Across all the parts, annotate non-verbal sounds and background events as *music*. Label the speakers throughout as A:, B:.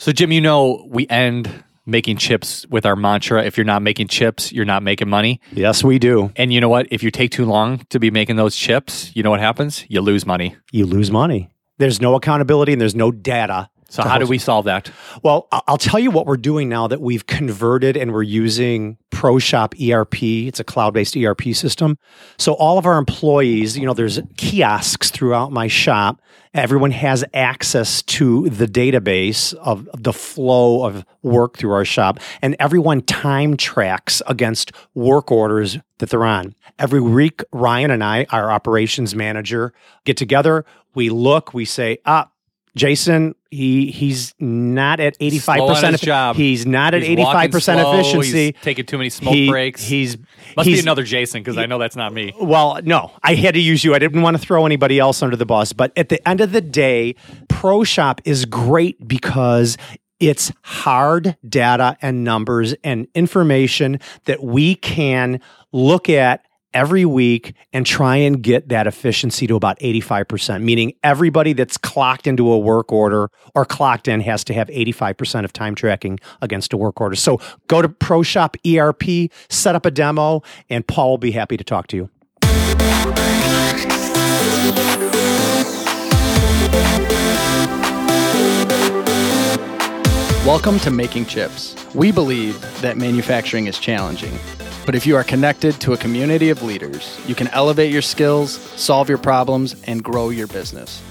A: So, Jim, you know, we end making chips with our mantra if you're not making chips, you're not making money.
B: Yes, we do.
A: And you know what? If you take too long to be making those chips, you know what happens? You lose money.
B: You lose money. There's no accountability and there's no data.
A: So, how do we solve that?
B: Well, I'll tell you what we're doing now that we've converted and we're using ProShop ERP. It's a cloud-based ERP system. So all of our employees, you know, there's kiosks throughout my shop. Everyone has access to the database of the flow of work through our shop, and everyone time tracks against work orders that they're on. Every week, Ryan and I, our operations manager, get together. We look, we say, ah, Jason, he he's not at eighty five percent
A: his job.
B: He's not at eighty five percent efficiency.
A: He's taking too many smoke
B: He-
A: breaks.
B: He's
A: Must
B: he's
A: be another Jason because I know that's not me.
B: well, no, I had to use you. I didn't want to throw anybody else under the bus. But at the end of the day, ProShop is great because it's hard data and numbers and information that we can look at every week and try and get that efficiency to about 85%, meaning everybody that's clocked into a work order or clocked in has to have 85% of time tracking against a work order. So go to ProShop ERP, set up a demo, and Paul will be happy to talk to you.
C: Welcome to Making Chips. We believe that manufacturing is challenging, but if you are connected to a community of leaders, you can elevate your skills, solve your problems, and grow your business.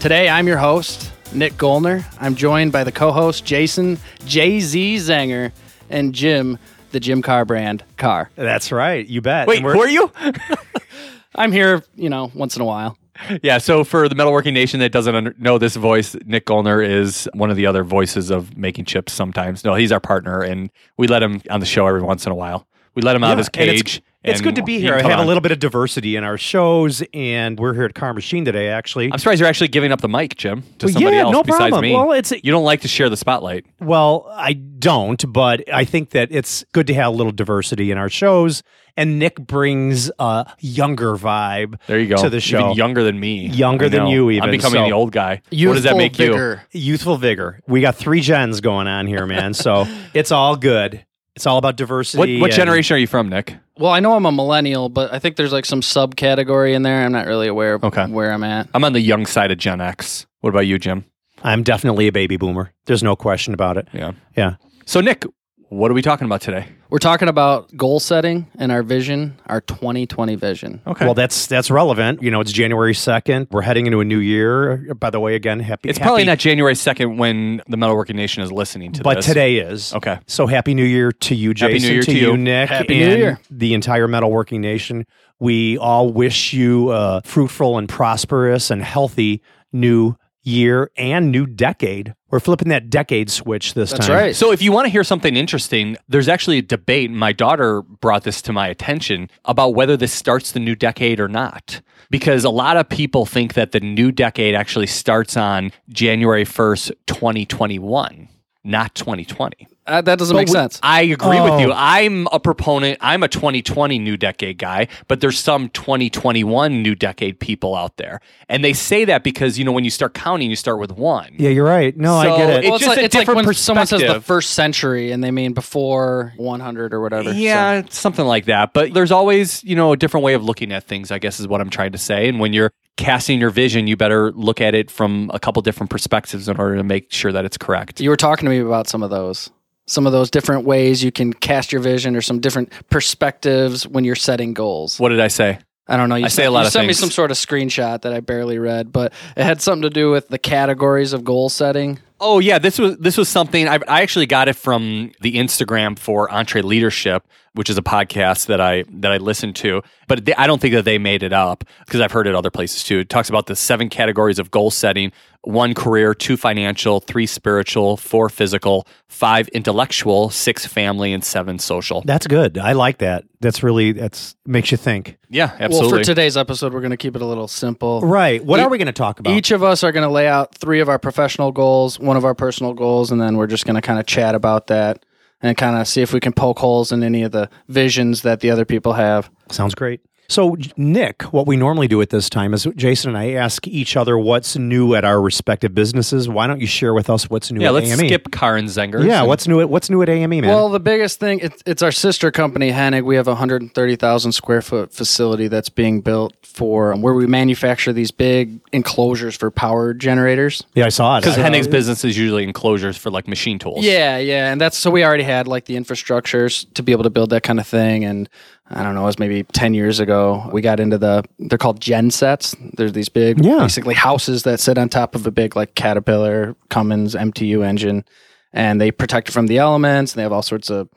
C: Today, I'm your host, Nick Goellner. I'm joined by the co host, Jason Jay-Z Zenger, and Jim, the Jim Carr brand Carr.
B: That's right. You bet.
A: Wait,
B: we're-
A: who are you? *laughs*
C: I'm here, you know, once in a while.
A: yeah, so for the Metalworking Nation that doesn't under- know this voice, Nick Goellner is one of the other voices of making chips sometimes. No, he's our partner, and we let him on the show every once in a while. We let him out of
B: Yeah,
A: his
B: and it's-
A: cage.
B: It's, good to be here. I
A: can come
B: have a little bit of diversity in our shows, and we're here at Carr Machine today, actually.
A: I'm surprised you're actually giving up the mic, Jim, to
B: Well,
A: somebody
B: yeah,
A: else
B: no
A: besides
B: problem.
A: me.
B: Well, it's-
A: you don't like to share the spotlight.
B: Well, I don't, but I think that it's good to have a little diversity in our shows. And Nick brings a younger vibe
A: There you go.
B: to the show.
A: Even younger than me.
B: Younger than
A: know.
B: you
A: I'm becoming
B: so-
A: the old guy. what does that
C: Youthful
A: make you?
B: Youthful vigor. We got three gens going on here, man. So *laughs* it's all good. It's all about
A: What,
B: diversity.
A: what
B: and-
A: generation are you from, Nick?
C: Well, I know I'm a millennial, but I think there's like some subcategory in there. I'm not really aware of
A: Okay.
C: where I'm at.
A: I'm on the young side of Gen X. What about you, Jim?
B: I'm definitely a baby boomer. There's no question about it.
A: Yeah.
B: Yeah.
A: So, Nick, what are we talking about today?
C: We're talking about goal setting and our vision, our 2020 vision.
A: Okay.
B: Well, that's that's relevant. You know, it's January second. We're heading into a new year. By the way, again, happy.
A: it's probably not January 2nd when the Metalworking Nation is listening to
B: but
A: this.
B: today is.
A: Okay.
B: So happy New Year to you, Jason.
A: Happy New Year
B: to
A: to
B: you,
A: you.
B: Nick.
C: Happy New
B: and
C: Year.
B: The entire metalworking nation. We all wish you a fruitful and prosperous and healthy new year and new decade. We're flipping that decade switch this time.
C: That's
B: time.
C: right.
A: So, if you want to hear something interesting, there's actually a debate. My daughter brought this to my attention about whether this starts the new decade or not. Because a lot of people think that the new decade actually starts on January 1st, 2021, not 2020.
C: Uh, that doesn't make
A: we-
C: sense.
A: I agree
B: Oh.
A: with you. I'm a proponent. I'm a 2020 new decade guy, but there's some 2021 new decade people out there, and they say that because you know when you start counting, you start with one.
B: Yeah, you're right. No, I get it.
A: it-
C: well, it's
A: just
C: like,
A: a
C: it's like
A: different
C: when someone says the first century and they mean before 100 or whatever.
A: Yeah, it's something like that. But there's always, you know, a different way of looking at things, I guess is what I'm trying to say. And when you're casting your vision, you better look at it from a couple different perspectives in order to make sure that it's correct.
C: You were talking to me about some of those. Some of those different ways you can cast your vision or some different perspectives when you're setting goals.
A: What did I say?
C: I don't know. You
A: I say
C: sent,
A: a lot
C: you
A: of
C: sent me some sort of screenshot that I barely read, but it had something to do with the categories of goal setting.
A: Oh yeah, this was this was something I, I actually got it from the Instagram for EntreLeadership, which is a podcast that I that I listen to. But they, I don't think that they made it up because I've heard it other places too. It talks about the seven categories of goal setting: one career, two financial, three spiritual, four physical, five intellectual, six family, and seven social.
B: That's good. I like that. That's really that's makes you think.
A: Yeah, absolutely.
C: Well, for today's episode, we're going to keep it a little simple.
B: Right. What
C: E-
B: are we going to talk about?
C: Each of us are going to lay out three of our professional goals, one of our personal goals, and then we're just going to kind of chat about that and kind of see if we can poke holes in any of the visions that the other people have.
B: Sounds great. So, Nick, what we normally do at this time is Jason and I ask each other what's new at our respective businesses. Why don't you share with us what's new
A: Yeah,
B: at
A: let's
B: AME?
A: skip Carr and Zengers.
B: Yeah, what's new at what's new at AME, man?
C: Well, the biggest thing it's, it's our sister company Hennig. We have a 130,000 square foot facility that's being built for um, where we manufacture these big enclosures for power generators.
B: yeah, I saw it.
A: because
B: I-
A: Hennig's business is usually enclosures for like machine tools.
C: Yeah, yeah, and that's so we already had like the infrastructures to be able to build that kind of thing, and I don't know, it was maybe ten years ago. We got into the they're called gen sets. There's these big,
B: Yeah.
C: basically houses that sit on top of a big like Caterpillar Cummins MTU engine, and they protect it from the elements. And they have all sorts of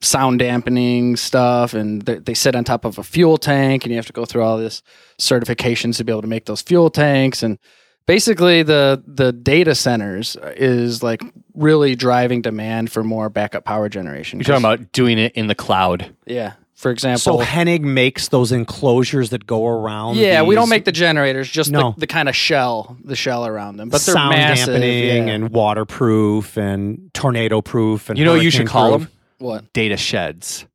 C: sound dampening stuff, and they, they sit on top of a fuel tank, and you have to go through all this certifications to be able to make those fuel tanks and basically the the data centers is like really driving demand for more backup power generation.
A: You're talking about doing it in the cloud.
C: yeah. For example,
B: so Hennig makes those enclosures that go around.
C: yeah, we don't make the generators, just
B: No.
C: the, the kind of shell, the shell around them. But they're
B: sound
C: massive.
B: dampening
C: yeah.
B: and waterproof and tornado proof and
A: You know what you should call
B: hurricane-proof.
A: them?
C: what?
A: Data sheds.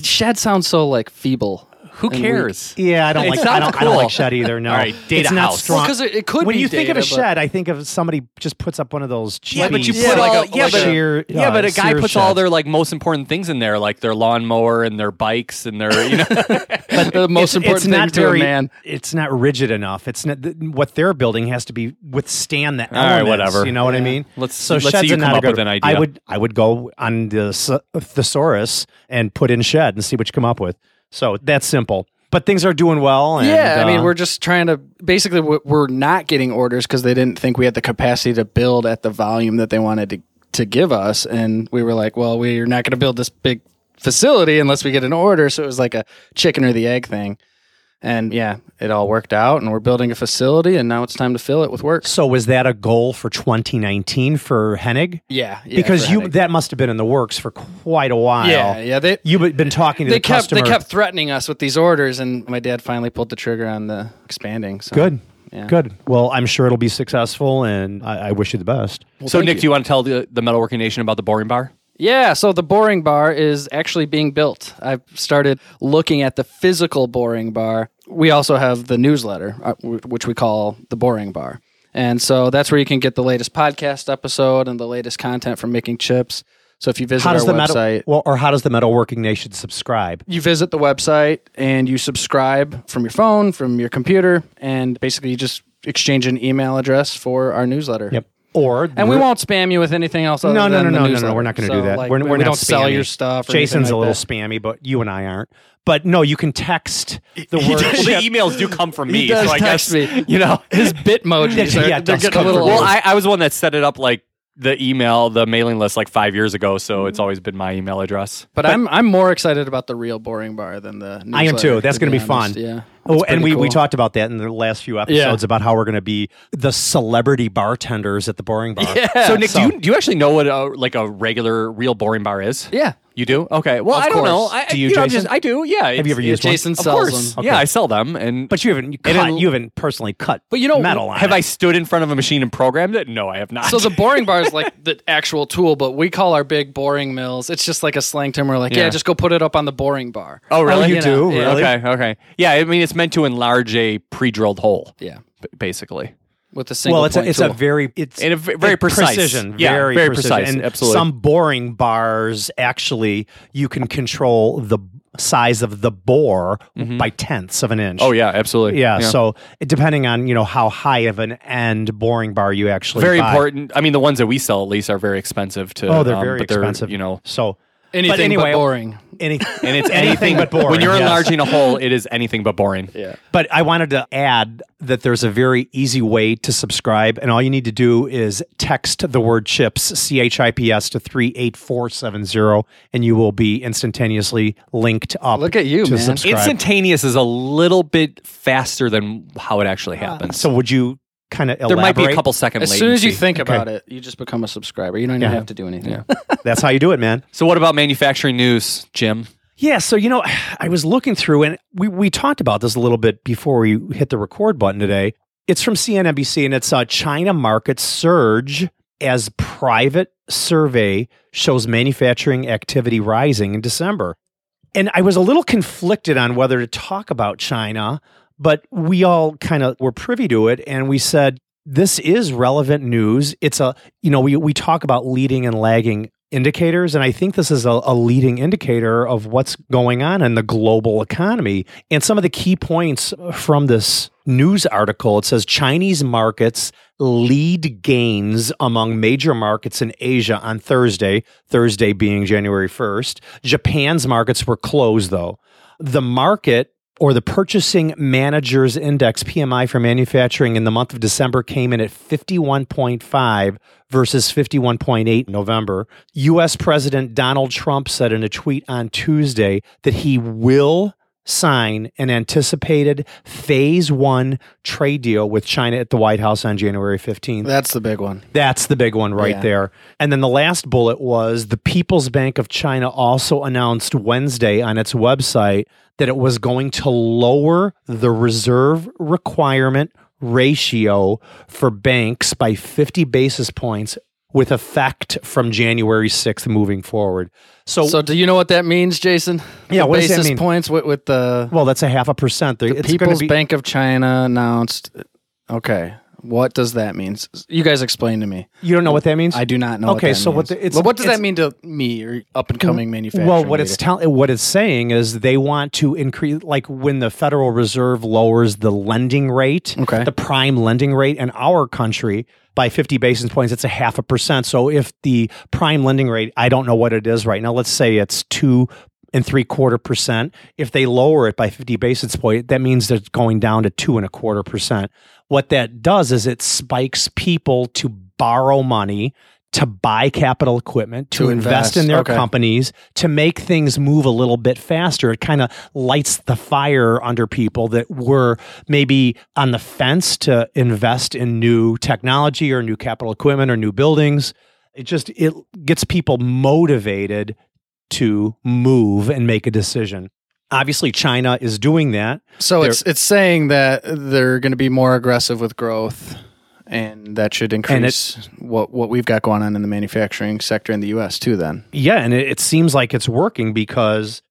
C: Shed sounds so like feeble.
A: Who
C: And
A: cares?
B: Yeah, I don't
A: It
B: like. I
A: sounds
B: don't, I don't
A: cool.
B: like shed either. No,
A: All right, data
B: it's not
A: house.
B: strong.
C: Because it, it could
B: when
C: be
B: you think of a
C: data, but-
B: shed, I think of somebody just puts up one of those.
A: Yeah, but you put
C: Yeah,
A: all
C: like a-
A: yeah,
C: like
A: but
C: a-
B: sheer,
A: yeah,
B: uh,
A: but a guy
B: Sears
A: puts all
B: sheds.
A: their like most important things in there, like their lawnmower and their bikes and their you know. *laughs*
C: but the most
B: It's-
C: important
B: it's
C: thing to a man.
B: It's not rigid enough. It's not th- what they're building has to be withstand the
A: All right, whatever.
B: You know what I mean?
A: Let's-
B: so
A: let's see
B: sheds
A: you
B: are
A: come
B: not a
A: up
B: good-
A: with an idea.
B: I would I would go on the s- thesaurus and put in shed and see what you come up with. So that's simple. But things are doing well. And,
C: yeah, I mean,
B: uh,
C: we're just trying to basically we're- we're not getting orders because they didn't think we had the capacity to build at the volume that they wanted to to give us, and we were like, well, we're not going to build this big facility unless we get an order. So it was like a chicken or the egg thing, and yeah, it all worked out, and we're building a facility, and now it's time to fill it with work.
B: So was that a goal for 2019 for Hennig?
C: Yeah, yeah
B: because you
C: Hennig.
B: that must have been in the works for quite a while.
C: yeah, yeah, they
B: You've been talking to
C: they
B: the
C: kept
B: customer.
C: they kept threatening us with these orders, and my dad finally pulled the trigger on the expanding. So.
B: Good.
C: Yeah.
B: Good. Well, I'm sure it'll be successful, and I, I wish you the best.
A: so Nick,
C: you.
A: do you want to tell the, the Metalworking Nation about the boring bar?
C: Yeah, so the boring bar is actually being built. I've started looking at the physical boring bar. We also have the newsletter, uh, which we call the boring bar. And so that's where you can get the latest podcast episode and the latest content from making chips. So if you visit
B: How does
C: our
B: the metal,
C: website,
B: well, or how does the Metalworking Nation subscribe?
C: you visit the website and you subscribe from your phone, from your computer, and basically you just exchange an email address for our newsletter.
B: Yep. Or
C: And we won't spam you with anything else. Other
B: No, no,
C: than
B: no,
C: the
B: no, no, no. We're not going to
C: So,
B: do that.
C: like,
B: we're,
C: we,
B: we're
C: we
B: not
C: don't sell your stuff. Or
B: Jason's
C: anything
B: a little
C: that.
B: spammy, but you and I aren't. But no, you can text the word.
A: well, the emails do come from me,
C: He does
A: so I
C: text
A: guess
C: me.
A: you know. *laughs*
C: His bitmojis *laughs*
B: Yeah,
C: are
B: yeah,
C: they're getting a little
B: from
A: Well. I, I was the one that set it up like the email, the mailing list, like five years ago. So it's mm-hmm. always been my email address.
C: but, I'm I'm more excited about the real boring bar than the.
B: I am too. That's
C: to
B: going to be
C: honest.
B: fun.
C: Yeah.
B: Oh, and
C: pretty
B: we, we talked about that in the last few episodes about how we're going to be the celebrity bartenders at the Boring Bar. *laughs*
C: Yeah.
A: so Nick,
B: so-
A: do you do you actually know what a, like a regular real boring bar is?
C: Yeah.
A: You do? Okay. Well,
C: Of
A: I don't know. I,
B: Do you,
A: know,
B: Jason?
A: just- I do. Yeah.
B: Have you ever
A: it's-
B: used one?
C: Jason
A: Of
C: sells
A: course.
C: them.
A: Yeah, I sell them, and
B: But you haven't you,
A: And
B: cut,
A: in-
B: you haven't personally cut
C: But you know,
B: metal on
A: have
B: it.
A: I stood in front of a machine and programmed it? No, I have not.
C: So the *laughs* boring bar is like the actual tool, but we call our big boring mills. It's just like a slang term. We're like, yeah,
A: Yeah.
C: just go put it up on the boring bar.
A: oh really?
B: Oh, you
C: You
B: do
C: know,
B: really?
A: Okay. Okay. Yeah. I mean, it's meant to enlarge a pre-drilled hole,
C: Yeah,
A: b- basically.
C: With a single.
B: Well, it's a, it's a very it's
A: And a v- very precise.
B: precision,
A: Yeah,
B: very,
A: very
B: precision.
A: precise,
B: And
A: absolutely.
B: some boring bars actually you can control the size of the bore by tenths of an inch.
A: Oh yeah, absolutely.
B: yeah, So it- depending on you know how high of an end boring bar you actually
A: very
B: buy.
A: important. I mean, the ones that we sell at least are very expensive to.
B: Oh, they're
A: um,
B: very
A: but they're,
B: expensive.
A: You know,
B: So
C: anything
B: but anyway,
C: but boring.
B: Any, *laughs*
A: and it's
B: anything but boring.
A: When you're
B: yes.
A: enlarging a hole, it is anything but boring. *laughs*
C: Yeah.
B: But I wanted to add that there's a very easy way to subscribe, and all you need to do is text the word chips, C H I P S, to 38470, and you will be instantaneously linked up.
C: Look at you,
B: to
C: man.
B: subscribe.
A: Instantaneous is a little bit faster than how it actually ah. happens.
B: so, would you kind of
A: there might be a couple second
C: As
A: latency.
C: soon as you think
B: Okay.
C: about it, you just become a subscriber. You don't even
B: Yeah.
C: have to do anything.
A: Yeah. *laughs*
B: That's how you do it, man.
A: So what about manufacturing news, Jim?
B: Yeah, so you know, *sighs* I was looking through and we we talked about this a little bit before we hit the record button today. It's from CNBC and it's a China market surge as private survey shows manufacturing activity rising in December. And I was a little conflicted on whether to talk about China, but we all kind of were privy to it and we said this is relevant news. It's a, you know, we we talk about leading and lagging indicators and I think this is a, a leading indicator of what's going on in the global economy. And some of the key points from this news article, it says Chinese markets lead gains among major markets in Asia on Thursday, Thursday being January 1st. Japan's markets were closed though. The market or the Purchasing Managers Index PMI for manufacturing in the month of December came in at 51.5 versus 51.8 in November. US President Donald Trump said in a tweet on Tuesday that he will sign an anticipated phase one trade deal with China at the White House on January 15th.
C: That's the big one.
B: That's the big one right
C: Yeah.
B: there. And then the last bullet was the People's Bank of China also announced Wednesday on its website that it was going to lower the reserve requirement ratio for banks by 50 basis points with effect from January 6th moving forward. So,
C: So, do you know what that means, Jason?
B: Yeah,
C: The
B: what does that mean?
C: points with, with the,
B: well, that's a half a percent.
C: the
B: it's
C: People's
B: be,
C: Bank of China announced. Okay, what does that mean? You guys explain to me.
B: You don't know what that means?
C: I do not know.
B: Okay,
C: what that
B: so what the- it's-
C: Well, what does that mean to me or up and coming manufacturing?
B: Well, what it's telling, what it's saying is they want to increase, like when the Federal Reserve lowers the lending rate,
C: Okay.
B: the prime lending rate in our country by 50 basis points, it's a half a percent. So if the prime lending rate, I don't know what it is right now, let's say it's two and three quarter percent. If they lower it by 50 basis point, that means it's going down to two and a quarter percent. What that does is it spikes people to borrow money to buy capital equipment, to,
C: To
B: invest,
C: invest.
B: in their
C: Okay.
B: companies, to make things move a little bit faster. It kind of lights the fire under people that were maybe on the fence to invest in new technology or new capital equipment or new buildings. It just it gets people motivated to move and make a decision. Obviously, China is doing that.
C: So
B: They're-
C: it's it's saying that they're going to be more aggressive with growth, and that should increase what what we've got going on in the manufacturing sector in the U.S. too. Then
B: Yeah, and it, it seems like it's working because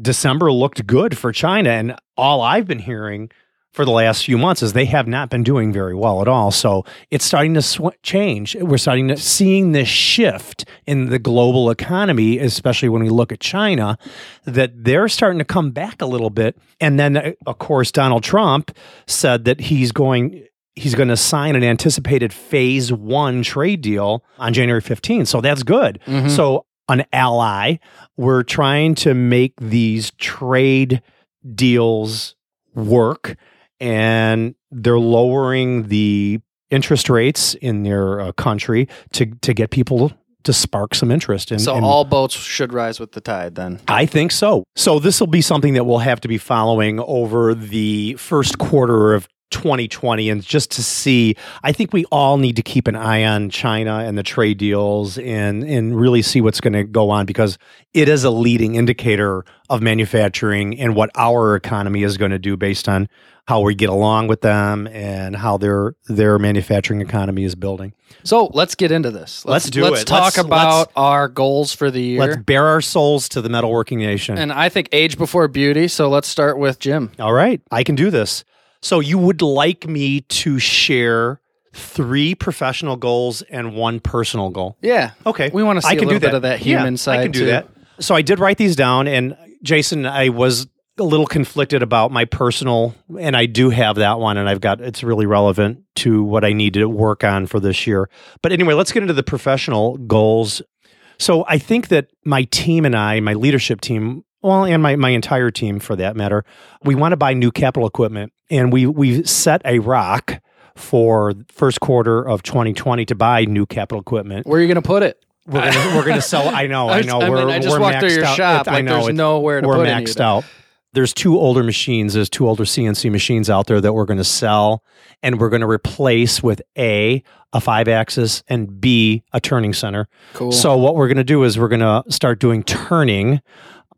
B: December looked good for China, and all I've been hearing for the last few months is they have not been doing very well at all. So it's starting to sw- change. We're starting to seeing this shift in the global economy, especially when we look at China, that they're starting to come back a little bit. And then, uh, of course, Donald Trump said that he's going. He's going to sign an anticipated phase one trade deal on January 15th. So that's good. So, an ally, we're trying to make these trade deals work and they're lowering the interest rates in their uh, country to to get people to spark some interest in
C: so
B: in-
C: all boats should rise with the tide. Then
B: I think so. So this will be something that we'll have to be following over the first quarter of 2020 and just to see I think we all need to keep an eye on China and the trade deals and and really see what's going to go on because it is a leading indicator of manufacturing and what our economy is going to do based on how we get along with them and how their their manufacturing economy is building.
C: so let's get into this.
B: Let's do
C: let's
B: it.
C: talk
B: Let's- talk
C: about
B: let's-
C: our goals for the year.
B: Let's bare our souls to the metalworking nation.
C: and I think age before beauty. So let's start with Jim.
B: All right, I can do this. So you would like me to share three professional goals and one personal goal?
C: Yeah.
B: Okay,
C: We wanna see
B: I
C: a
B: can
C: little
B: do
C: bit of that human
B: Yeah,
C: side,
B: I can do
C: too.
B: that. So I did write these down, and Jason, I was a little conflicted about my personal, and I do have that one, and I've got it's really relevant to what I need to work on for this year. But anyway, let's get into the professional goals. So I think that my team and I, my leadership team, well, and my, my entire team for that matter, we want to buy new capital equipment. And we we've set a rock for first quarter of 2020 to buy new capital equipment.
C: Where are you going to put it?
B: We're gonna, we're gonna sell. I *laughs* know, I know.
C: I
B: we're,
C: mean, I just
B: we're
C: walked through your
B: out.
C: shop,
B: It- I know
C: there's nowhere to
B: we're
C: put
B: maxed out. There's two older machines. There's two older CNC machines out there that we're going to sell, and we're going to replace with a a five axis and b a turning center.
C: Cool.
B: So what we're going to do is we're going to start doing turning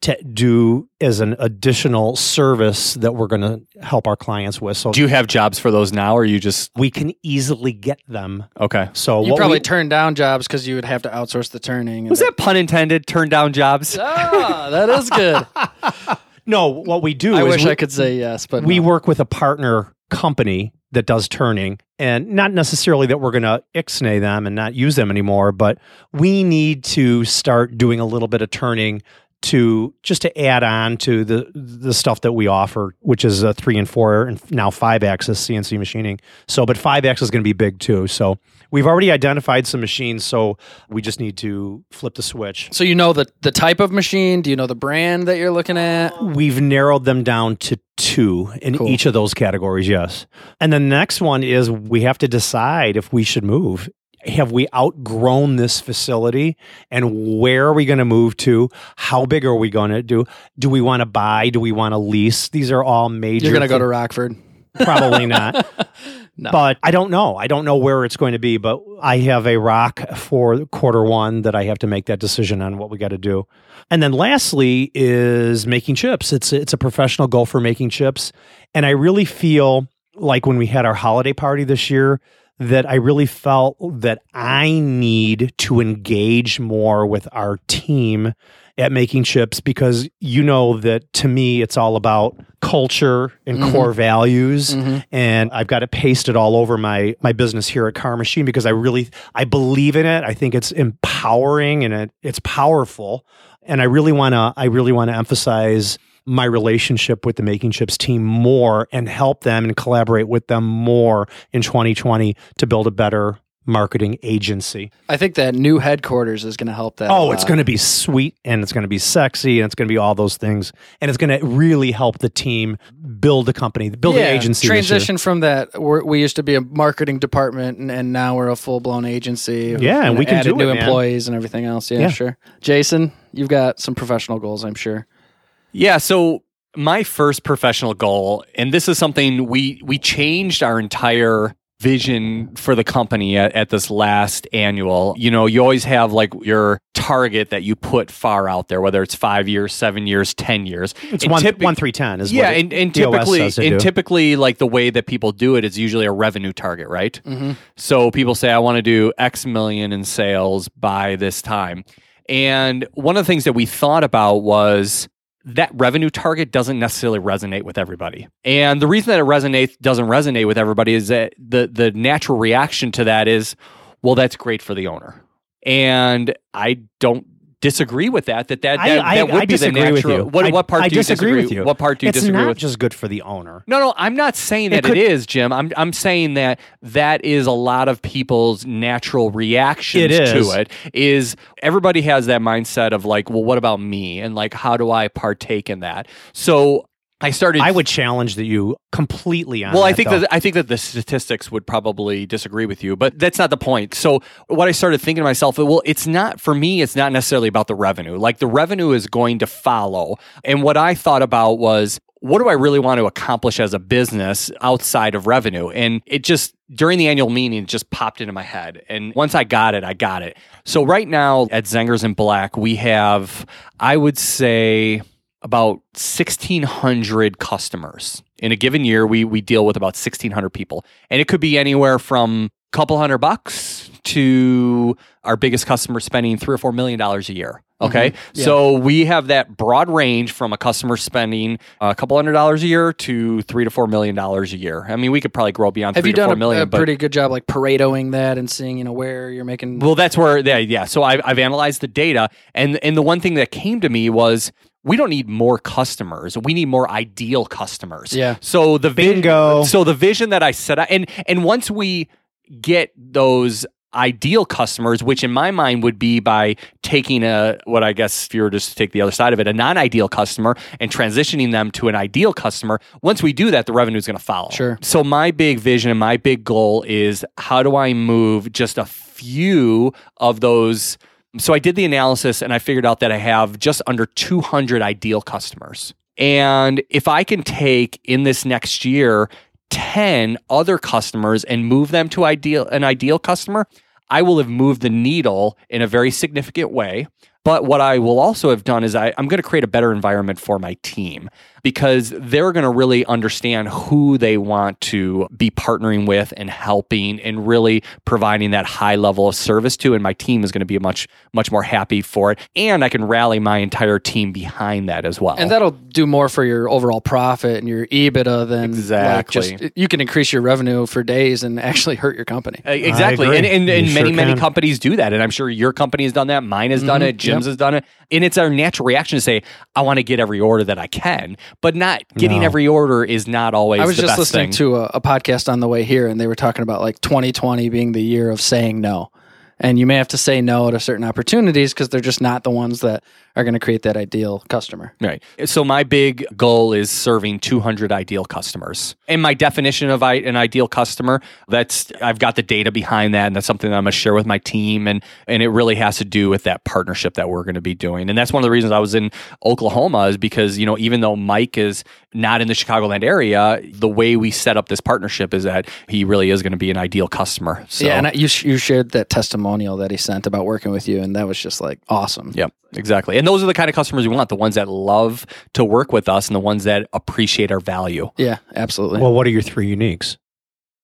B: to do as an additional service that we're going to help our clients with. So
A: Do you have jobs for those now, or you just
B: we can easily get them.
A: okay?
B: So
C: You
B: what
C: probably
B: we-
C: turn down jobs because you would have to outsource the turning.
A: Was
C: the-
A: that pun intended? Turn down jobs.
C: Ah, that is good. *laughs*
B: no, what we do
C: I
B: is
C: wish
B: we,
C: I could say yes, but
B: we
C: no.
B: work with a partner company that does turning and not necessarily that we're going to ixnay them and not use them anymore but we need to start doing a little bit of turning to just to add on to the the stuff that we offer which is a 3 and 4 and now 5 axis CNC machining so but 5 axis is going to be big too so we've already identified some machines so we just need to flip the switch
C: So you know the the type of machine? Do you know the brand that you're looking at?
B: We've narrowed them down to two in
C: Cool.
B: each of those categories, yes. And the next one is we have to decide if we should move. Have we outgrown this facility and where are we going to move to? How big are we going to do? Do we want to buy? Do we want to lease? These are all major.
C: You're gonna go to Rockford.
B: Probably not. *laughs*
C: No.
B: But I don't know. I don't know where it's going to be, but I have a rock for quarter one that I have to make that decision on what we got to do. And then lastly is making chips. It's it's a professional goal for making chips. And I really feel like when we had our holiday party this year that I really felt that I need to engage more with our team at making chips because you know that to me it's all about culture and
C: Mhm.
B: core values
C: Mhm.
B: and I've got it pasted all over my my business here at Carr Machine because I really I believe in it. I think it's empowering and it, it's powerful, and I really want to I really want to emphasize my relationship with the Making Chips team more and help them and collaborate with them more in 2020 to build a better marketing agency.
C: I think that new headquarters is going to help that.
B: Oh, it's going to be sweet and it's going to be sexy and it's going to be all those things and it's going to really help the team build a company, build
C: Yeah,
B: an agency.
C: Transition from that, we're, we used to be a marketing department, and, and now we're a full blown agency.
B: Yeah, and we can do
C: new
B: it,
C: employees and everything else. Yeah,
B: Yeah.
C: sure. Jason, you've got some professional goals, I'm sure.
A: Yeah, so my first professional goal, and this is something we we changed our entire vision for the company at, at this last annual. You know, you always have like your target that you put far out there, whether it's five years, seven years, ten years.
B: It's
A: And
B: one
A: typi-
B: one three ten is
A: yeah,
B: what
A: and, and typically, and
B: do.
A: typically, like the way that people do it is usually a revenue target, right?
C: Mm-hmm.
A: So people say, I want to do X million in sales by this time. And one of the things that we thought about was that revenue target doesn't necessarily resonate with everybody. And the reason that it resonates doesn't resonate with everybody is that the the natural reaction to that is, well, that's great for the owner. And I don't disagree with that. That that, that,
B: I-
A: that would
B: I
A: be the
B: disagree with
A: natural.
B: you.
A: What,
B: I-
A: what part
B: I
A: do you
B: disagree with you.
A: What part do you
B: it's
A: disagree
B: not
A: with?
B: just good for the owner.
A: No, no, I'm not saying
B: It
A: that
B: could-
A: it is, Jim. I'm I'm saying that that is a lot of people's natural reactions
B: It
A: to it. Is everybody has that mindset of like, well, what about me? And like, how do I partake in that? So I started.
B: I would challenge that you completely on.
A: well, I think
B: though.
A: that I think that the statistics would probably disagree with you, but that's not the point. So what I started thinking to myself, well, it's not for me. It's not necessarily about the revenue. Like the revenue is going to follow, and what I thought about was. What do I really want to accomplish as a business outside of revenue? And it just during the annual meeting it just popped into my head. And once I got it, I got it. So right now at Zengers and Black, we have, I would say, about 1600 customers in a given year we we deal with about 1600 people and it could be anywhere from a couple hundred bucks to our biggest customer spending 3 or 4 million dollars a year mm-hmm. okay
C: Yeah.
A: so we have that broad range from a customer spending a couple hundred dollars a year to 3 to 4 million dollars a year i mean we could probably grow beyond
C: Have
A: 3
C: you
A: to
C: done
A: 4
C: a,
A: million
C: a
A: but
C: pretty good job like Paretoing that and seeing, you know, where you're making.
A: well, that's where, yeah, yeah. So I've, I've analyzed the data, and and the one thing that came to me was we don't need more customers. We need more ideal customers.
C: Yeah.
A: So the vi-
B: Bingo.
A: So the vision that I set out, and and once we get those ideal customers, which in my mind would be by taking a what I guess if you were just to take the other side of it, a non-ideal customer and transitioning them to an ideal customer. Once we do that, the revenue is going to follow.
C: Sure.
A: So my big vision and my big goal is how do I move just a few of those so I did the analysis and I figured out that I have just under 200 ideal customers. And if I can take in this next year 10 other customers and move them to ideal an ideal customer, I will have moved the needle in a very significant way But what I will also have done is I, I'm going to create a better environment for my team because they're going to really understand who they want to be partnering with and helping and really providing that high level of service to. And my team is going to be much, much more happy for it. And I can rally my entire team behind that as well.
C: And that'll do more for your overall profit and your EBITDA than
A: Exactly.
C: Like just, you can increase your revenue for days and actually hurt your company.
A: Uh, Exactly. And, and, and many,
B: sure
A: many companies do that. And I'm sure your company has done that. Mine has done
C: Mhm.
A: it. Jim's
C: Yep.
A: has done it. And it's our natural reaction to say, I want to get every order that I can. But not getting
B: No.
A: every order is not always
C: I was
A: the
C: just
A: best
C: listening
A: thing.
C: to a, a podcast on the way here, and they were talking about like 2020 being the year of saying no. And you may have to say no to certain opportunities because they're just not the ones that are going to create that ideal customer.
A: Right. So my big goal is serving 200 ideal customers. And my definition of I, an ideal customer, that's I've got the data behind that, and that's something that I'm going to share with my team, and and it really has to do with that partnership that we're going to be doing. And that's one of the reasons I was in Oklahoma is because you know even though Mike is not in the Chicagoland area, the way we set up this partnership is that he really is going to be an ideal customer. So,
C: Yeah, and I, you sh- you shared that testimonial that he sent about working with you, and that was just like awesome.
A: Yep, exactly. And those are the kind of customers we want, the ones that love to work with us and the ones that appreciate our value.
C: Yeah, absolutely.
B: Well, what are your three uniques?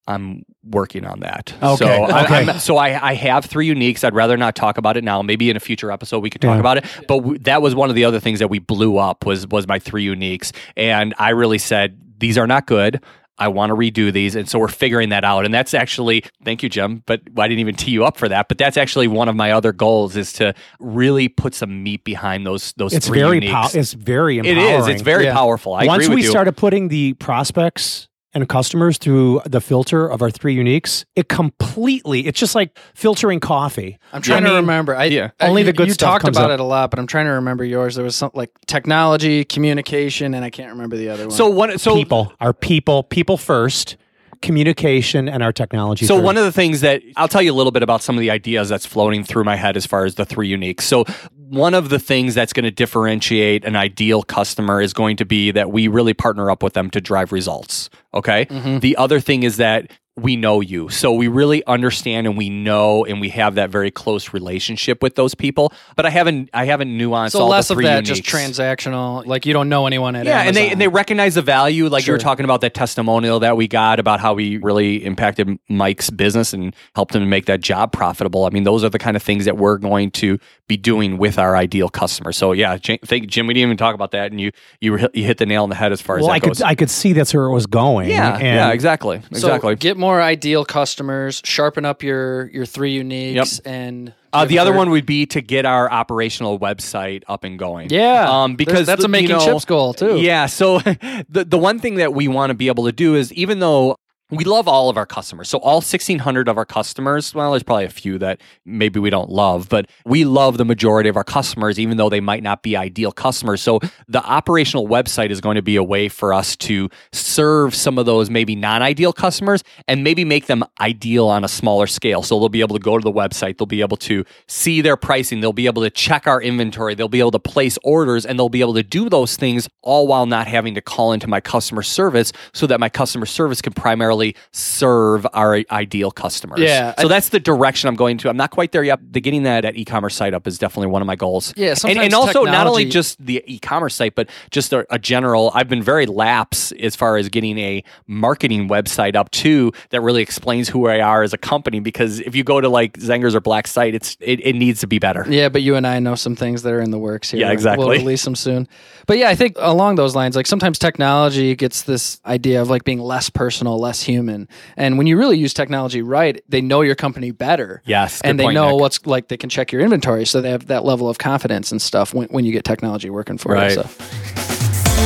A: I'm working on that.
B: Okay,
A: So, I,
B: okay.
A: I'm- so I, I have three uniques. I'd rather not talk about it now. Maybe in a future episode we could talk
B: Yeah.
A: about it. But w- that was one of the other things that we blew up was was my three uniques, and I really said these are not good. I want to redo these, and so we're figuring that out. And that's actually, thank you, Jim. But I didn't even tee you up for that. But that's actually one of my other goals is to really put some meat behind those those.
B: It's
A: three
B: very
A: uniques.
B: pow- it's very
A: It
B: empowering.
A: is. It's very
C: Yeah.
A: powerful. I
B: Once
A: agree with
B: we
A: you.
B: started putting the prospects and customers through the filter of our three uniques, it completely it's just like filtering coffee.
C: I'm trying
B: I
C: to
B: mean,
C: remember. I,
A: yeah.
C: I-
B: Only
C: you-
B: the good
C: You
B: stuff
C: talked
B: comes
C: about
B: up.
C: it a lot, but I'm trying to remember yours. There was something like technology, communication, and I can't remember the other one.
A: so one. So
B: people, our people, people first, communication and our technology.
A: So
B: first.
A: one of the things that I'll tell you a little bit about some of the ideas that's floating through my head as far as the three uniques. So one of the things that's going to differentiate an ideal customer is going to be that we really partner up with them to drive results. Okay. Mm-hmm. The other thing is that we know you. So we really understand and we know and we have that very close relationship with those people. But I haven't I haven't nuanced that.
C: so
A: all
C: less
A: the
C: of
A: three
C: that, just transactional. Like you don't know anyone at
A: Yeah, and they and they recognize the value, like you were talking about that testimonial that we got about how we really impacted Mike's business and helped him to make that job profitable. I mean, those are the kind of things that we're going to be doing with our ideal customer. So yeah, Jim, thank Jim. We didn't even talk about that, and you you were, you hit the nail on the head as far as
B: well,
A: that
B: I
A: goes.
B: could I could see that's where it was going.
A: Yeah,
B: and
A: yeah, exactly,
C: So
A: exactly.
C: get more ideal customers, sharpen up your your three uniques, and
A: Uh, the other one would be to get our operational website up and going.
C: Yeah,
A: um, because
C: that's a
A: you
C: making
A: know,
C: chips goal too.
A: Yeah. So *laughs* the the one thing that we want to be able to do is even though we love all of our customers. So all 1600 of our customers, well there's probably a few that maybe we don't love, but we love the majority of our customers even though they might not be ideal customers. So the operational website is going to be a way for us to serve some of those maybe non-ideal customers and maybe make them ideal on a smaller scale. So they'll be able to go to the website, they'll be able to see their pricing, they'll be able to check our inventory, they'll be able to place orders and they'll be able to do those things all while not having to call into my customer service so that my customer service can primarily serve our ideal customers.
C: Yeah,
A: So
C: I-
A: that's the direction I'm going to. I'm not quite there yet. The getting that at e-commerce site up is definitely one of my goals.
C: Yeah,
A: and, and also not only just the e-commerce site, but just a, a general. I've been very lapse as far as getting a marketing website up too that really explains who I are as a company. Because if you go to like Zengers or Black Site, it's it, it needs to be better.
C: Yeah, but you and I know some things that are in the works here.
A: Yeah, exactly.
C: We'll release them soon. But yeah, I think along those lines, like sometimes technology gets this idea of like being less personal, less human. And when you really use technology right, they know your company better.
A: Yes,
C: and they
A: point,
C: know
A: Nick.
C: what's like they can check your inventory, so they have that level of confidence and stuff when, when you get technology working for
A: Right.
C: you. So.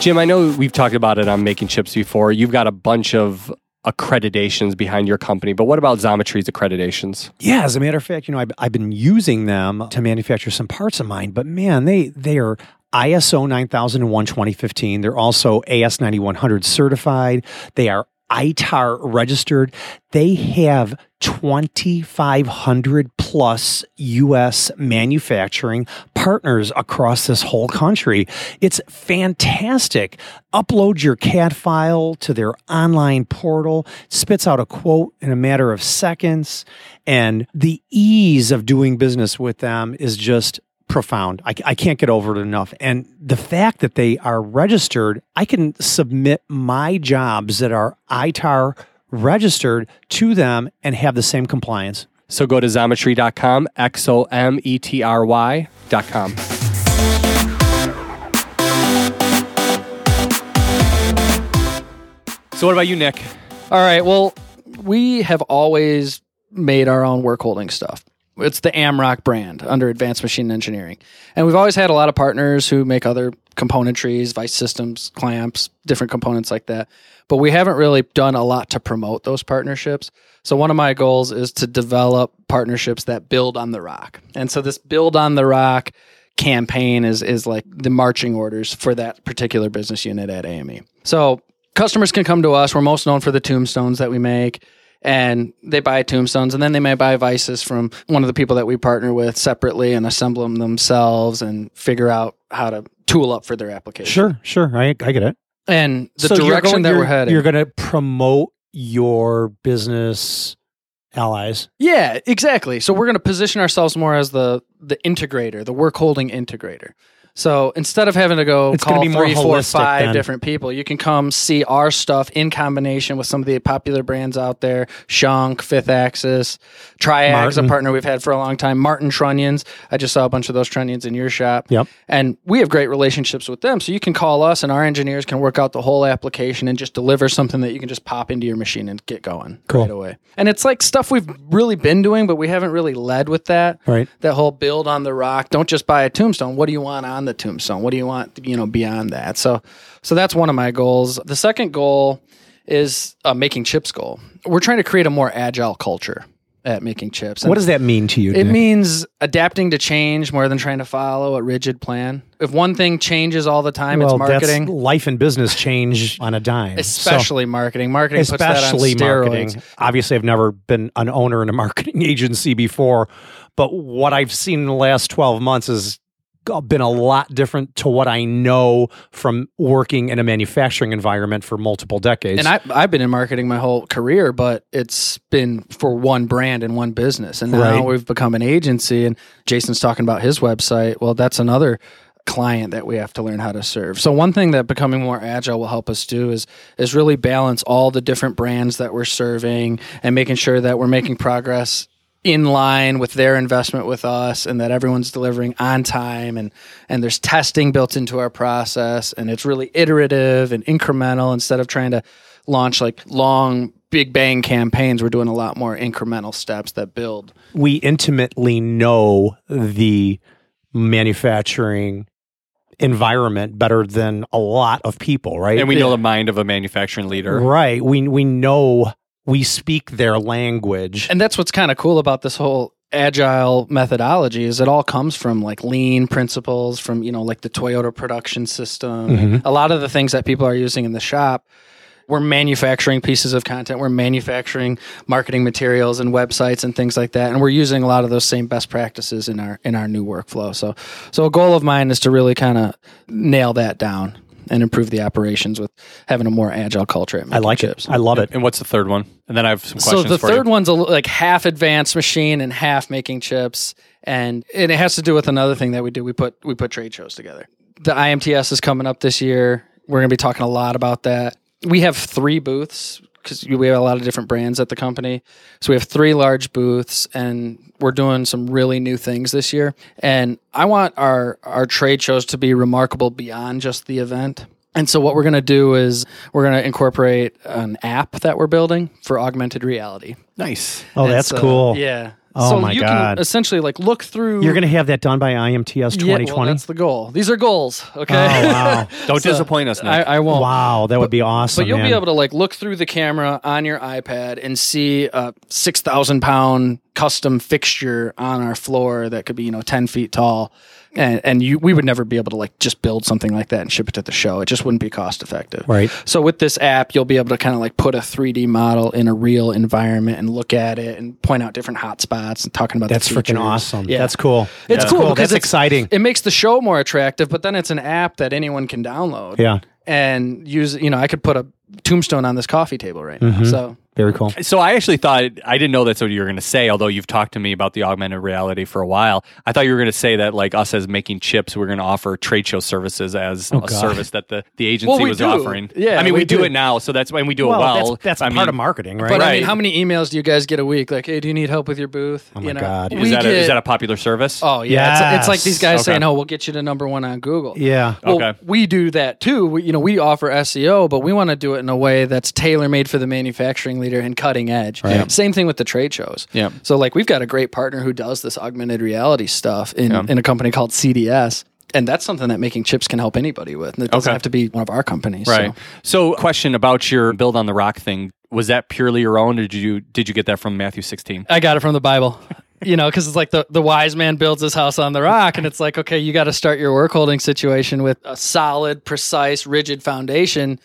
D: Jim, I know we've talked about it on Making Chips before. You've got a bunch of accreditations behind your company, but what about Xometry's accreditations?
B: Yeah, as a matter of fact, you know, I've, I've been using them to manufacture some parts of mine, but man, they they are ISO 9001 2015. They're also AS 9100 certified. They are ITAR registered. They have 2,500 plus US manufacturing partners across this whole country. It's fantastic. Upload your CAD file to their online portal, spits out a quote in a matter of seconds. And the ease of doing business with them is just profound. I, I, can't get over it enough. And the fact that they are registered, I can submit my jobs that are ITAR registered to them and have the same compliance.
D: So go to xometry.com, X O M E T R Y.com.
A: So, what about you, Nick?
C: All right. Well, we have always made our own work holding stuff. It's the Amrock brand under Advanced Machine Engineering. And we've always had a lot of partners who make other componentries, vice systems, clamps, different components like that. But we haven't really done a lot to promote those partnerships. So one of my goals is to develop partnerships that build on the rock. And so this build on the rock campaign is is like the marching orders for that particular business unit at AME. So customers can come to us. We're most known for the tombstones that we make and they buy tombstones and then they may buy vices from one of the people that we partner with separately and assemble them themselves and figure out how to tool up for their application.
B: Sure, sure. I, I get it.
C: And the
B: So
C: direction
B: going-
C: that we're heading.
B: You're going to promote your business allies.
C: Yeah, exactly. So we're going to position ourselves more as the the integrator, the work holding integrator. So instead of having to go
B: It's
C: call
B: be
C: three, four, five
B: then.
C: different people, you can come see our stuff in combination with some of the popular brands out there: Schunk, Fifth Axis, Triag's, a partner we've had for a long time. Martin Trunnions. I just saw a bunch of those trunnions in your shop.
B: Yep.
C: And we have great relationships with them. So you can call us and our engineers can work out the whole application and just deliver something that you can just pop into your machine and get going
B: Cool.
C: right away. And it's like stuff we've really been doing, but we haven't really led with that.
B: Right.
C: That whole build on the rock. Don't just buy a tombstone. What do you want on the tombstone? What do you want, you know, beyond that? So so that's one of my goals. The second goal is a making chips goal. We're trying to create a more agile culture at making chips. And
B: What does that mean to you?
C: it
B: Nick?
C: means adapting to change more than trying to follow a rigid plan. If one thing changes all the time,
B: well,
C: it's marketing.
B: That's life and business change *laughs* on a dime. So-
C: Especially marketing. Marketing puts
B: especially
C: that on steroids.
B: marketing. Obviously, I've never been an owner in a marketing *laughs* agency before, but what I've seen in the last 12 months has Uh, been a lot different to what I know from working in a manufacturing environment for multiple decades.
C: And I, I've been in marketing my whole career, but it's been for one brand and one business. And now
B: Right.
C: we've become an agency. And Jason's talking about his website. Well, that's another client that we have to learn how to serve. So one thing that becoming more agile will help us do is is really balance all the different brands that we're serving and making sure that we're making progress in line with their investment with us and that everyone's delivering on time and and there's testing built into our process and it's really iterative and incremental instead of trying to launch like long big bang campaigns we're doing a lot more incremental steps that build
B: we intimately know the manufacturing environment better than a lot of people, right?
A: And we know the mind of a manufacturing leader.
B: right. We we know we speak their language.
C: and that's what's kind of cool about this whole agile methodology is it all comes from like lean principles from you know like the Toyota production system.
B: Mhm.
C: a lot of the things that people are using in the shop we're manufacturing pieces of content. We're manufacturing marketing materials and websites and things like that. And we're using a lot of those same best practices in our in our new workflow. So so a goal of mine is to really kind of nail that down and improve the operations with having a more agile culture at
B: I like
C: chips.
B: it. I love it.
A: And what's the third one? And then I have some
C: So the
A: for
C: third
A: you.
C: one's a, like half advanced machine and half making chips, and, and it has to do with another thing that we do. We put we put trade shows together. The IMTS is coming up this year. We're going to be talking a lot about that. We have three booths because we have a lot of different brands at the company. So we have three large booths, and we're doing some really new things this year. And I want our our trade shows to be remarkable beyond just the event. And so what we're going to do is we're going to incorporate an app that we're building for augmented reality.
A: Nice.
B: Oh,
C: And
B: that's
C: so-
B: cool.
C: Yeah.
B: Oh
C: so
B: my
C: you
B: God.
C: Can essentially like look through.
B: You're going to have that done by IMTS
C: Yeah,
B: 2020.
C: well, that's the goal. These are goals. Okay.
B: Oh, wow. *laughs*
A: Don't
C: So,
A: disappoint us, Nick.
C: I, I won't.
B: wow, that would be awesome.
C: But you'll
B: man.
C: be able to like look through the camera on your iPad and see a six thousand pound custom fixture on our floor that could be you know ten feet tall, and and you we would never be able to like just build something like that and ship it to the show. It just wouldn't be cost effective.
B: Right.
C: So with this app, you'll be able to kind of like put a 3D model in a real environment and look at it and point out different hot spots and talking about
B: That's freaking awesome.
C: Yeah.
B: That's cool.
C: It's
B: That's
C: cool because
B: That's
C: it's-
B: exciting.
C: It makes the show more attractive, but then it's an app that anyone can download.
B: Yeah.
C: And use, you know, I could put a tombstone on this coffee table right now.
B: Mhm.
C: So
B: Very cool.
A: So I actually thought I didn't know that's what you were going to say. Although you've talked to me about the augmented reality for a while, I thought you were going to say that like us as making chips, we're going to offer trade show services as
B: Oh,
A: a
B: God.
A: service that the, the agency
C: Well, we
A: was
C: do.
A: offering.
C: Yeah,
A: I mean we,
C: we
A: do.
C: do.
A: it now, so that's when we do
B: Well,
A: it well.
B: that's, that's
A: I
B: part
A: mean,
B: of marketing, right?
C: But I mean,
A: Right.
C: how many emails do you guys get a week? Like, hey, do you need help with your booth?
B: Oh
C: you
B: my
C: know?
B: God.
A: Is
C: We
A: that, a, is that a popular service?
C: Oh yeah, it's, it's like these guys
A: Yes.
C: saying, "Oh, we'll get you to number one on Google."
B: yeah.
C: Well,
A: Okay.
C: we do that too. We, you know, we offer SEO, but we want to do it in a way that's tailor made for the manufacturing leader and cutting edge.
B: Right.
C: Same thing with the trade shows.
A: Yeah.
C: So, like, we've got a great partner who does this augmented reality stuff in,
A: Yeah.
C: in a company called CDS. And that's something that making chips can help anybody with. And it doesn't
A: Okay.
C: have to be one of our companies.
A: Right.
C: So.
A: So, question about your build on the rock thing was that purely your own, or did you did you get that from Matthew sixteen?
C: I got it from the Bible. *laughs* You know, because it's like the, the wise man builds his house on the rock, and it's like, okay, you got to start your work holding situation with a solid, precise, rigid foundation,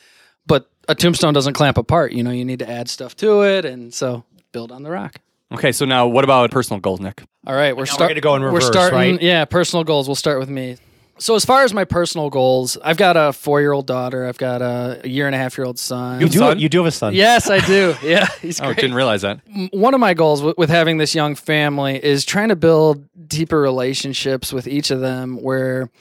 C: but a tombstone doesn't clamp apart. You know, you need to add stuff to it, and so build on the rock.
A: Okay, so now what about personal goals, Nick?
C: All right, we're starting
B: gonna go in
C: We're
B: reverse,
C: starting,
B: right?
C: yeah, personal goals. We'll start with me. So as far as my personal goals, I've got a four-year-old daughter. I've got a, a year and a half-year-old son.
B: You do,
A: son?
B: you do have a son.
C: Yes, I do. *laughs* Yeah, he's Great.
A: Oh,
C: great
A: didn't realize that.
C: one of my goals with, with having this young family is trying to build deeper relationships with each of them where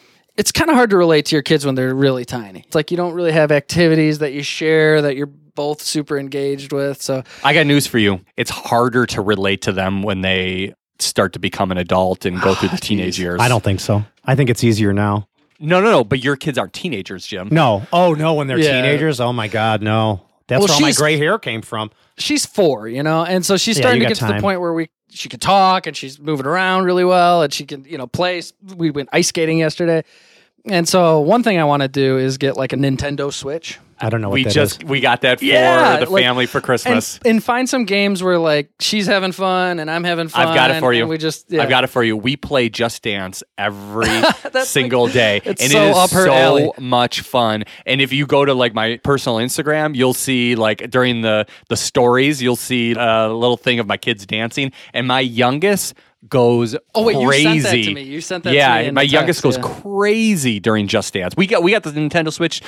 C: it's kind of hard to relate to your kids when they're really tiny. It's like you don't really have activities that you share that you're both super engaged with. So
A: I got news for you. It's harder to relate to them when they start to become an adult and go through the *sighs* teenage years.
B: I don't think so. I think it's easier now.
A: No, no, no. But your kids aren't teenagers, Jim.
B: No. Oh no, when they're
C: Yeah.
B: teenagers. Oh my God, no. That's
C: Well,
B: where all my gray hair came from.
C: she's four, you know, and so she's
B: Yeah,
C: starting to get to the point where we she can talk and she's moving around really well and she can you know play. We went ice skating yesterday, and so one thing I want to do is get like a Nintendo Switch.
B: I don't know what
A: we
B: that
A: just
B: is.
A: we got that for
C: Yeah,
A: the
C: like-
A: family for Christmas.
C: and find some games where like she's having fun and I'm having fun.
A: I've got it for you.
C: and we just yeah.
A: I've got it for you. We play Just Dance every *laughs*
C: That's *laughs*
A: single day,
C: it's
A: and
C: so
A: it is
C: up her
A: so
C: alley.
A: much fun. And if you go to like my personal Instagram, you'll see like during the the stories, you'll see a little thing of my kids dancing, and my youngest goes
C: Oh wait,
A: crazy.
C: you sent that to me. You sent that.
A: yeah,
C: to me
A: my
C: the
A: youngest
C: text,
A: goes
C: yeah.
A: crazy during Just Dance. We got we got the Nintendo Switch.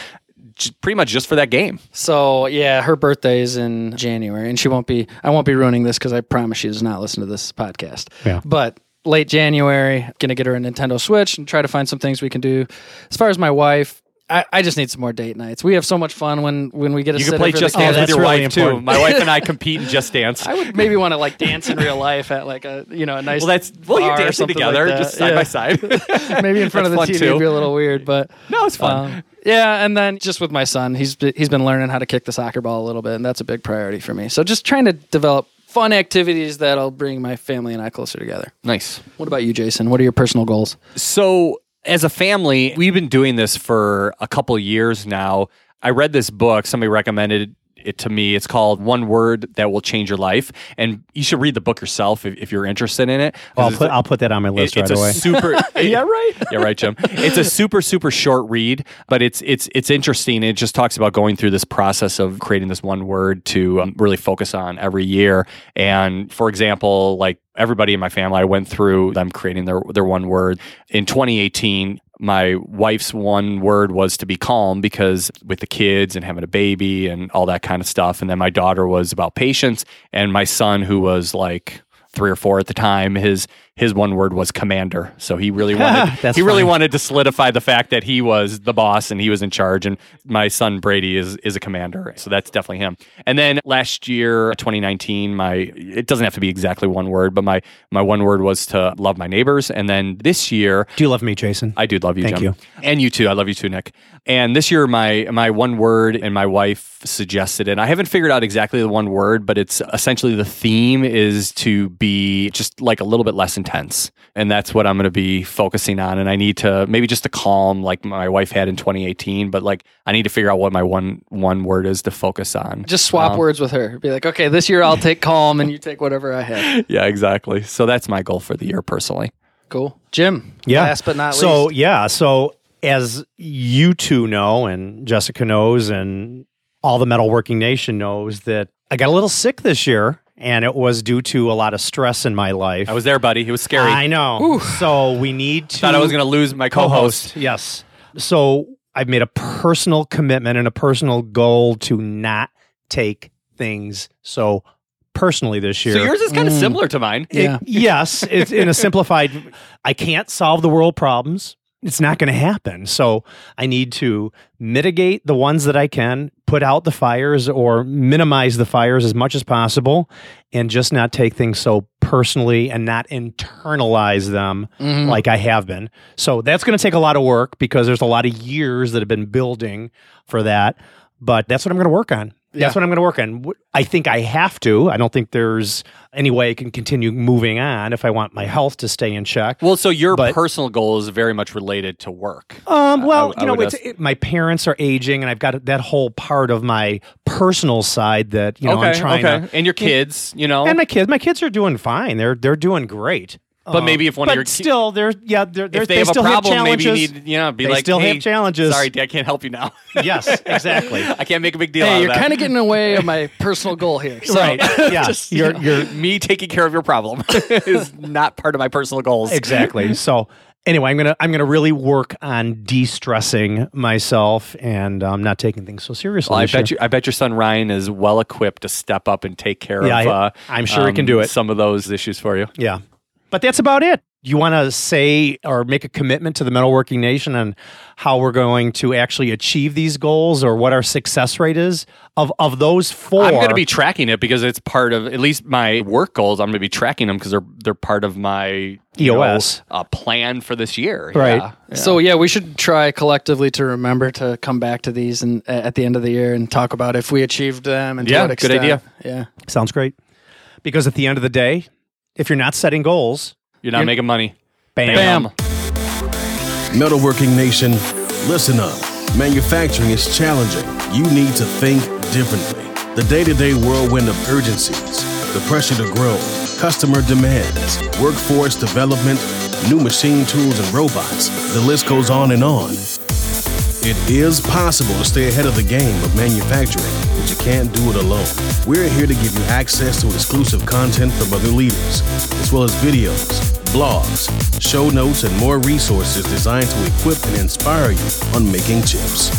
A: J- Pretty much just for that game.
C: So yeah, her birthday is in January, and she won't be. I won't be ruining this because I promise she does not listen to this podcast.
B: Yeah.
C: But late January, gonna get her a Nintendo Switch and try to find some things we can do. As far as my wife, I, I just need some more date nights. We have so much fun when when we get a
A: You can play Just. Dance with your
B: really
A: wife too. My wife and I *laughs* compete in Just Dance.
C: I would maybe want to like dance in real life at like a you know a nice.
A: Well, that's well, you're dancing together,
C: like
A: just side
C: Yeah.
A: by side. *laughs*
C: maybe in front of the TV
A: fun,
C: would be a little weird, but
A: no, it's fun.
C: um, yeah, and then just with my son, he's he's been learning how to kick the soccer ball a little bit, and that's a big priority for me. So just trying to develop fun activities that'll bring my family and I closer together.
A: nice.
C: What about you, Jason? What are your personal goals?
A: So, as a family, we've been doing this for a couple years now. I read this book, somebody recommended it to me. It's called One Word That Will Change Your Life. And you should read the book yourself if, if you're interested in it.
B: I'll put I'll put that on my list
A: it- it's
B: right
A: a
B: away.
A: super *laughs* *laughs*
B: yeah, right. *laughs*
A: yeah, right, Jim. It's a super, super short read, but it's it's it's interesting. It just talks about going through this process of creating this one word to um, really focus on every year. And for example, like everybody in my family, I went through them creating their their one word in 2018. My wife's one word was to be calm because with the kids and having a baby and all that kind of stuff. And then my daughter was about patience, and my son, who was like three or four at the time, his his one word was commander. So he really wanted *laughs* he really
B: funny.
A: wanted to solidify the fact that he was the boss and he was in charge. And my son Brady is is a commander, so that's definitely him. And then last year, 2019, my it doesn't have to be exactly one word, but my my one word was to love my neighbors. And then this year,
B: Do you love me, Jason?
A: I do love you,
B: Thank
A: Jim.
B: you.
A: And you too. I love you too, Nick. And this year, my my one word and my wife suggested it. I haven't figured out exactly the one word, but it's essentially the theme is to be just like a little bit less intense, and that's what I'm going to be focusing on. And I need to maybe just to calm like my wife had in 2018, but like I need to figure out what my one one word is to focus on.
C: Just swap
A: Um,
C: words with her. Be like, okay, this year I'll *laughs* take calm, and you take whatever I have. *laughs*
A: Yeah, exactly. So that's my goal for the year personally.
C: Cool. Jim.
B: Yeah.
C: Last but not
B: so
C: least.
B: yeah, so as you two know, and Jessica knows, and all the metalworking nation knows that I got a little sick this year, and it was due to a lot of stress in my life.
A: I was there, buddy. It was scary.
B: I know. So we need to.
A: thought I was going to lose my co-host.
B: co-host. Yes. So I've made a personal commitment and a personal goal to not take things so personally this year.
A: So yours is kind of mm. similar to mine.
B: It-
C: Yeah.
B: yes, it's in a simplified. I can't solve the world problems. It's not going to happen. So I need to mitigate the ones that I can, put out the fires or minimize the fires as much as possible, and just not take things so personally and not internalize them
C: Mhm.
B: like I have been. So that's going to take a lot of work because there's a lot of years that have been building for that. But that's what I'm going to work on.
C: Yeah.
B: That's what I'm going to work on. I think I have to. I don't think there's any way I can continue moving on if I want my health to stay in check.
A: Well, so your
B: But-
A: personal goal is very much related to work.
B: Um, well,
A: I- I
B: you know, it's, it, my parents are aging, and I've got that whole part of my personal side that you know
A: okay,
B: I'm trying
A: okay.
B: to.
A: and your kids, you know.
B: And my kids, my kids are doing fine. They're they're doing great.
A: But
B: Um,
A: maybe if one of your ki-
B: still, they're yeah, they're, they're
A: if they,
B: they
A: have
B: still
A: a problem,
B: have
A: maybe
B: challenges.
A: you need, you know, be
B: They
A: like,
B: still
A: hey,
B: have challenges.
A: Sorry, I can't help you now. *laughs*
B: yes, exactly. *laughs*
A: I can't make a big deal out
C: Hey,
A: of
C: you're kind of getting away of my *laughs* personal goal here. So,
B: right. Yeah.
C: just, you
B: you're
C: know.
B: you're
A: me taking care of your problem is not part of my personal goals.
B: exactly. So anyway, I'm gonna I'm gonna really work on de-stressing myself and um, not taking things so seriously.
A: Well, I bet
B: year.
A: you. I bet your son Ryan is well equipped to step up and take care
B: Yeah,
A: of.
B: I-
A: uh,
B: I'm sure he can
A: um,
B: do it.
A: Some of those issues for you.
B: Yeah. But that's about it. You want to say or make a commitment to the metalworking nation on how we're going to actually achieve these goals or what our success rate is of of those 4
A: I'm going to be tracking it because it's part of at least my work goals. I'm going to be tracking them because they're they're part of my you know,
B: EOS.
A: uh, plan for this year.
B: Right.
A: Yeah. Yeah.
C: So yeah, we should try collectively to remember to come back to these and uh, at the end of the year and talk about if we achieved them and to
A: Yeah,
C: what
A: good idea.
C: Yeah.
B: Sounds great. Because at the end of the day, if you're not setting goals,
A: you're not
C: you're-
A: making money.
C: Bam.
E: Metalworking Nation, listen up. Manufacturing is challenging. You need to think differently. The day to day whirlwind of urgencies, the pressure to grow, customer demands, workforce development, new machine tools and robots, the list goes on and on. It is possible to stay ahead of the game of manufacturing, but you can't do it alone. We're here to give you access to exclusive content from other leaders, as well as videos, blogs, show notes, and more resources designed to equip and inspire you on making chips.